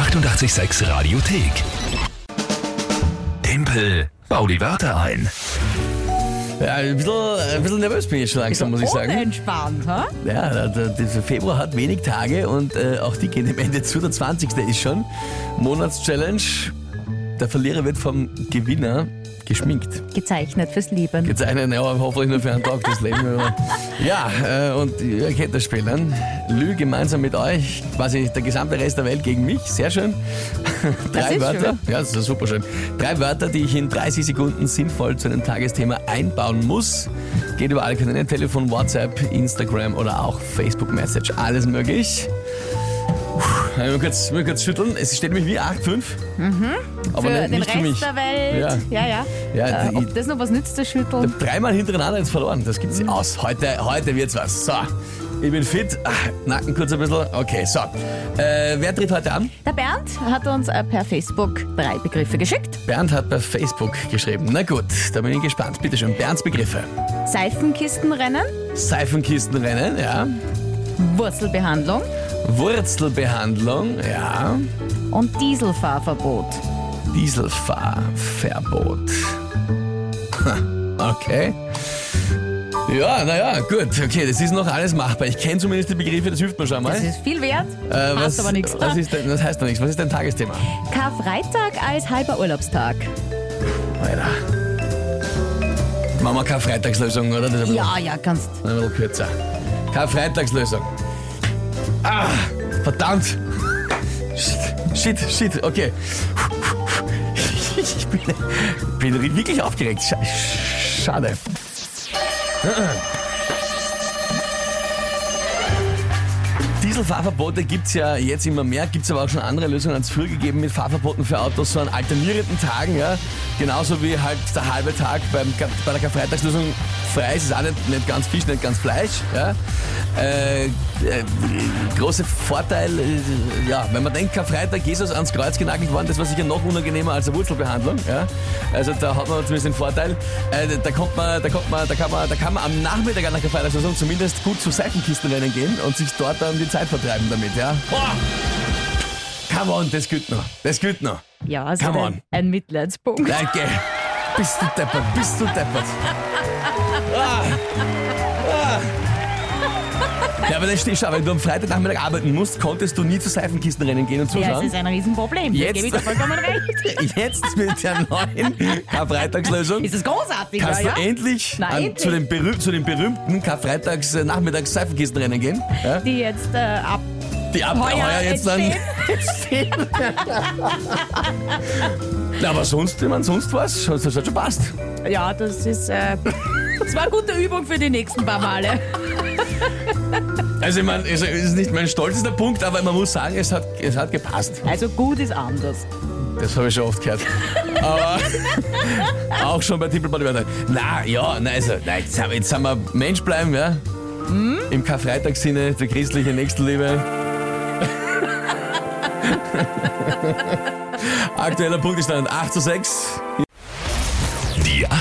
886 Radiothek. Tempel, bau die Wörter ein. Ja, ein bisschen, ein bisschen nervös bin ich schon langsam, muss ich sagen. Unentspannt, ha? Ja, der, der, dieser Februar hat wenig Tage und äh, auch die gehen am Ende zu. Der 20. ist schon. Monatschallenge. Der Verlierer wird vom Gewinner geschminkt. Gezeichnet fürs Leben. Gezeichnet, ja, hoffentlich nur für einen Tag das Leben. Ja, äh, und ihr kennt das Spiel. Ne? Lü gemeinsam mit euch, quasi der gesamte Rest der Welt gegen mich. Sehr schön. Drei Wörter. schön. Ja, das ist super schön. Drei Wörter, die ich in 30 Sekunden sinnvoll zu einem Tagesthema einbauen muss. Geht über alle Kanäle, Telefon, WhatsApp, Instagram oder auch Facebook Message. Alles möglich. Puh, Mal kurz, mal kurz schütteln. Es steht nämlich wie 8-5. Aber für nicht, den nicht Rest für mich. der Welt. Ja, ja. Ja, äh, die- ob das noch was nützt, das Ich Schütteln? dreimal hintereinander jetzt verloren. Das gibt's aus. Heute, heute wird's was. So, ich bin fit. Ah, Nacken kurz ein bisschen. Okay, so. Äh, wer tritt heute an? Der Bernd hat uns äh, per Facebook drei Begriffe geschickt. Bernd hat bei Facebook geschrieben. Na gut, da bin ich gespannt. Bitte schön, Bernds Begriffe. Seifenkistenrennen, Seifenkistenrennen, ja. Wurzelbehandlung Wurzelbehandlung, ja. und Dieselfahrverbot. Dieselfahrverbot. Okay. Ja, naja, gut. Okay, das ist noch alles machbar. Ich kenne zumindest die Begriffe, das hilft mir schon mal. Das ist viel wert, Äh, heißt was, aber nichts. Was ist denn, das heißt doch nichts. Was ist dein Tagesthema? Karfreitag als halber Urlaubstag. Alter. Machen wir keine Freitagslösung, oder? Ja, ja, kannst. ein bisschen kürzer. Keine Freitagslösung. Ah, verdammt. Shit, shit, shit, okay. Ich bin, bin wirklich aufgeregt. Scha- Schade. Dieselfahrverbote gibt es ja jetzt immer mehr, gibt es aber auch schon andere Lösungen als früher gegeben mit Fahrverboten für Autos, so an alternierenden Tagen, ja. Genauso wie halt der halbe Tag beim, bei der Karfreitagslösung frei ist, ist auch nicht, nicht ganz Fisch, nicht ganz Fleisch, ja. Äh, äh, großer Vorteil, äh, ja, wenn man denkt, Karfreitag Jesus ans Kreuz genagelt worden, das war sicher noch unangenehmer als eine Wurzelbehandlung, ja. Also da hat man zumindest den Vorteil, äh, da kommt man, da kommt man, da kann man, da kann man am Nachmittag an der Karfreitagssaison zumindest gut zu Seifenkistenrennen gehen und sich dort dann die Zeit vertreiben damit, ja. Boah! Come on, das geht noch, das geht noch. Ja, also Come on. ein, ein Mitleidspunkt. Danke. Bist du deppert, bist du deppert. Ah. Ah. Ja, aber das steht schon, wenn du am Freitagnachmittag arbeiten musst, konntest du nie zu Seifenkistenrennen gehen und Ja, es zuschauen. ist ein Riesenproblem. Da Jetzt- gebe ich dir vollkommen recht. Jetzt mit der neuen Karfreitagslösung Ist es großartig, kannst ja? du endlich, Na, an, endlich. Zu, den zu den berühmten Karfreitags-Nachmittags Seifenkistenrennen gehen. Ja? Die jetzt äh, ab. Die ab Heuer heuer jetzt dann entstehen. entstehen. Na, aber sonst, ich meine, sonst was, das hat schon passt. Ja, das ist. Äh, das war eine gute Übung für die nächsten paar Male. Also ich meine, es ist nicht mein stolzester Punkt, aber man muss sagen, es hat, es hat gepasst. Also gut ist anders. Das habe ich schon oft gehört. Aber auch schon bei Tippelbad über Na ja, na also, na, jetzt, sind wir- jetzt sind wir Mensch bleiben, ja? Im Karfreitagssinne, der christliche Nächstenliebe. Aktueller Punktestand 8 zu 6.